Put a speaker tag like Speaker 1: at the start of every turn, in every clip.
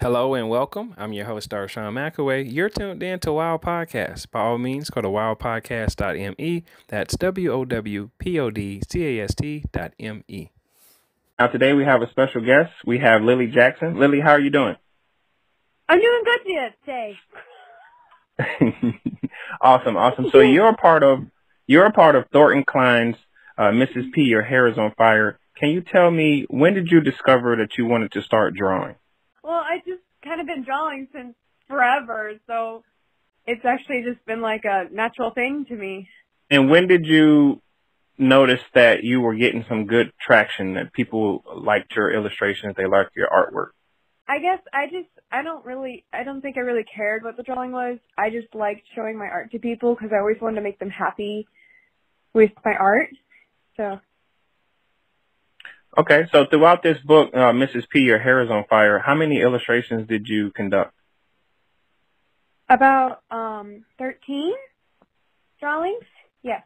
Speaker 1: Hello and welcome. I'm your host, Darshawn McAway. You're tuned in to Wow Podcast. By all means, go to wowpodcast.me. That's W O W P O D C A S T dot M E. Now, today we have a special guest. We have Lily Jackson. Lily, how are you doing?
Speaker 2: I'm doing good today.
Speaker 1: awesome, awesome. So you're a part of you're a part of Thornton Cline's uh, Mrs. P. Your Hair is on Fire. Can you tell me when did you discover that you wanted to start drawing?
Speaker 2: Well, I just kind of been drawing since forever, so it's actually just been like a natural thing to me.
Speaker 1: And when did you notice that you were getting some good traction, that people liked your illustrations, they liked your artwork?
Speaker 2: I guess I just I don't really I don't think I really cared what the drawing was. I just liked showing my art to people because I always wanted to make them happy with my art. So
Speaker 1: Okay, so throughout this book, uh, Mrs. P, Your Hair is on Fire, how many illustrations did you conduct?
Speaker 2: About um, 13 drawings, yes.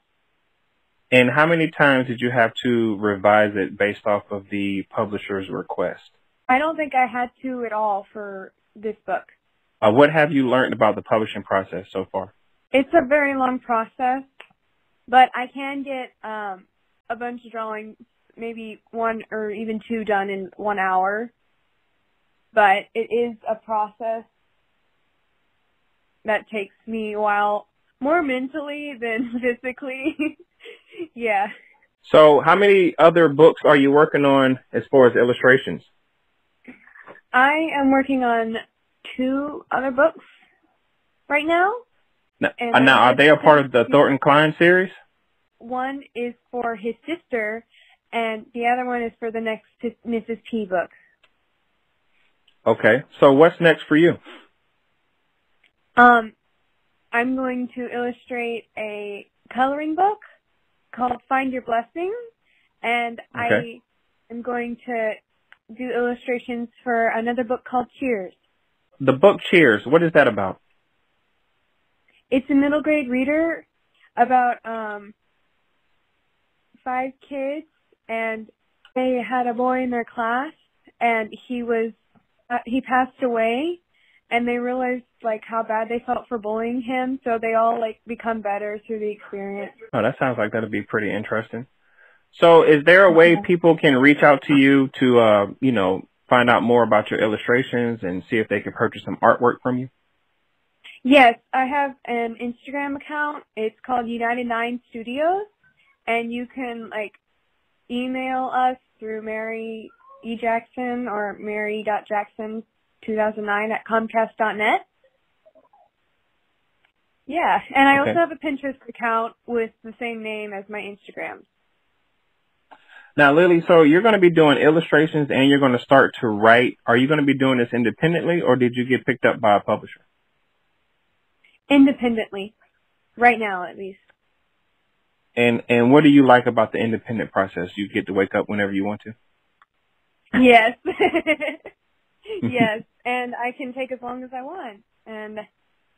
Speaker 1: And how many times did you have to revise it based off of the publisher's request?
Speaker 2: I don't think I had to at all for this book.
Speaker 1: Uh, what have you learned about the publishing process so far?
Speaker 2: It's a very long process, but I can get um, a bunch of drawings maybe one or even two done in one hour. But it is a process that takes me a while, more mentally than physically. yeah.
Speaker 1: So how many other books are you working on as far as illustrations?
Speaker 2: I am working on two other books right now.
Speaker 1: Now, uh, now are they a part of the Thornton Cline series?
Speaker 2: One is for his sister, and the other one is for the next Mrs. P book.
Speaker 1: Okay, so what's next for you?
Speaker 2: Um, I'm going to illustrate a coloring book called Find Your Blessing, and okay. I am going to do illustrations for another book called Cheers.
Speaker 1: The book Cheers, what is that about?
Speaker 2: It's a middle grade reader about um five kids and they had a boy in their class and he was uh, he passed away and they realized like how bad they felt for bullying him so they all like become better through the experience.
Speaker 1: Oh that sounds like that'd be pretty interesting. So is there a way people can reach out to you to uh you know find out more about your illustrations and see if they can purchase some artwork from you?
Speaker 2: Yes i have an instagram account. It's called united nine studios and you can like email us through Mary E. Jackson or Mary.Jackson2009 at Comcast.net. Yeah, and I okay. also have a Pinterest account with the same name as my Instagram.
Speaker 1: Now, Lily, so you're going to be doing illustrations and you're going to start to write. Are you going to be doing this independently or did you get picked up by a publisher?
Speaker 2: Independently. Right now, at least.
Speaker 1: And and what do you like about the independent process? You get to wake up whenever you want to.
Speaker 2: Yes. yes, and I can take as long as I want, and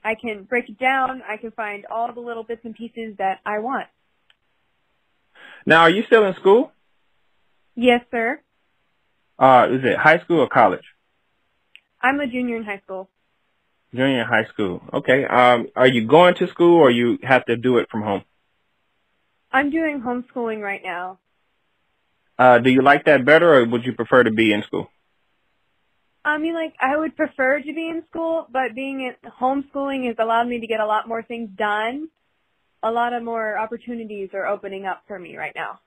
Speaker 2: I can break it down. I can find all the little bits and pieces that I want.
Speaker 1: Now, are you still in school?
Speaker 2: Yes, sir.
Speaker 1: Uh, is it high school or college?
Speaker 2: I'm a junior in high school.
Speaker 1: Junior in high school. Okay. Um, are you going to school or you have to do it from home?
Speaker 2: I'm doing homeschooling right now.
Speaker 1: Uh, do you like that better, or would you prefer to be in school?
Speaker 2: I mean, like, I would prefer to be in school, but being in homeschooling has allowed me to get a lot more things done. A lot of more opportunities are opening up for me right now.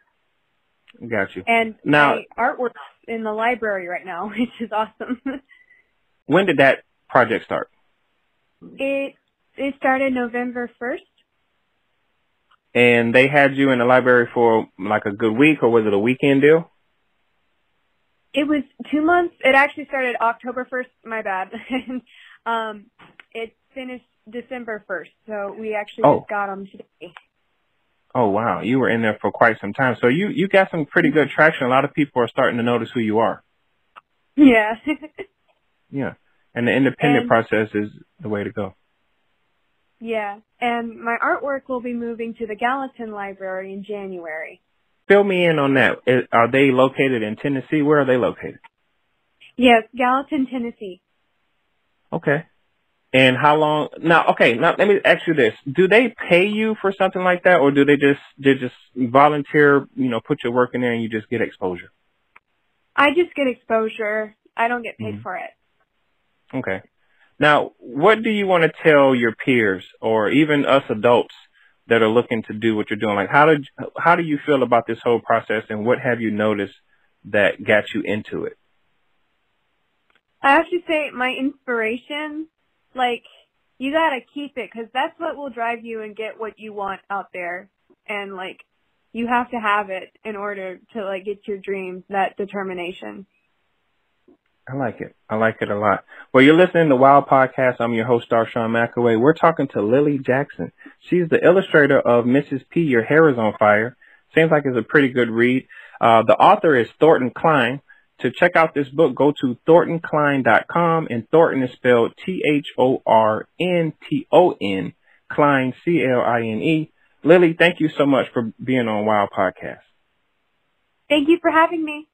Speaker 1: Got you.
Speaker 2: And now, my artwork's in the library right now, which is awesome.
Speaker 1: when did that project start?
Speaker 2: It it started November first
Speaker 1: and they had you in the library for like a good week, or was it a weekend deal?
Speaker 2: It was two months. It actually started October 1st, my bad. um, it finished December 1st, so we actually oh. just got them today.
Speaker 1: Oh wow, you were in there for quite some time. So you you got some pretty good traction. A lot of people are starting to notice who you are.
Speaker 2: Yeah.
Speaker 1: yeah. And the independent and, process is the way to go.
Speaker 2: Yeah, and my artwork will be moving to the Gallatin Library in January.
Speaker 1: Fill me in on that. Are they located in Tennessee? Where are they located?
Speaker 2: Yes, Gallatin, Tennessee.
Speaker 1: Okay. And how long? Now, okay. Now, let me ask you this: Do they pay you for something like that, or do they just they just volunteer? You know, put your work in there and you just get exposure.
Speaker 2: I just get exposure. I don't get paid mm-hmm. for it.
Speaker 1: Okay. Now, what do you want to tell your peers or even us adults that are looking to do what you're doing? Like, how did how do you feel about this whole process, and what have you noticed that got you into it?
Speaker 2: I have to say, my inspiration, like, you gotta keep it because that's what will drive you and get what you want out there, and like, you have to have it in order to like get your dreams. That determination.
Speaker 1: I like it. I like it a lot. Well, you're listening to Wow Podcast. I'm your host, Darshawn McAway. We're talking to Lily Jackson. She's the illustrator of Mrs. P. Your Hair is on Fire. Seems like it's a pretty good read. Uh, the author is Thornton Cline. To check out this book, go to thorntoncline.com, and Thornton is spelled T-H-O-R-N-T-O-N, Cline, C-L-I-N-E. Lily, thank you so much for being on Wow Podcast.
Speaker 2: Thank you for having me.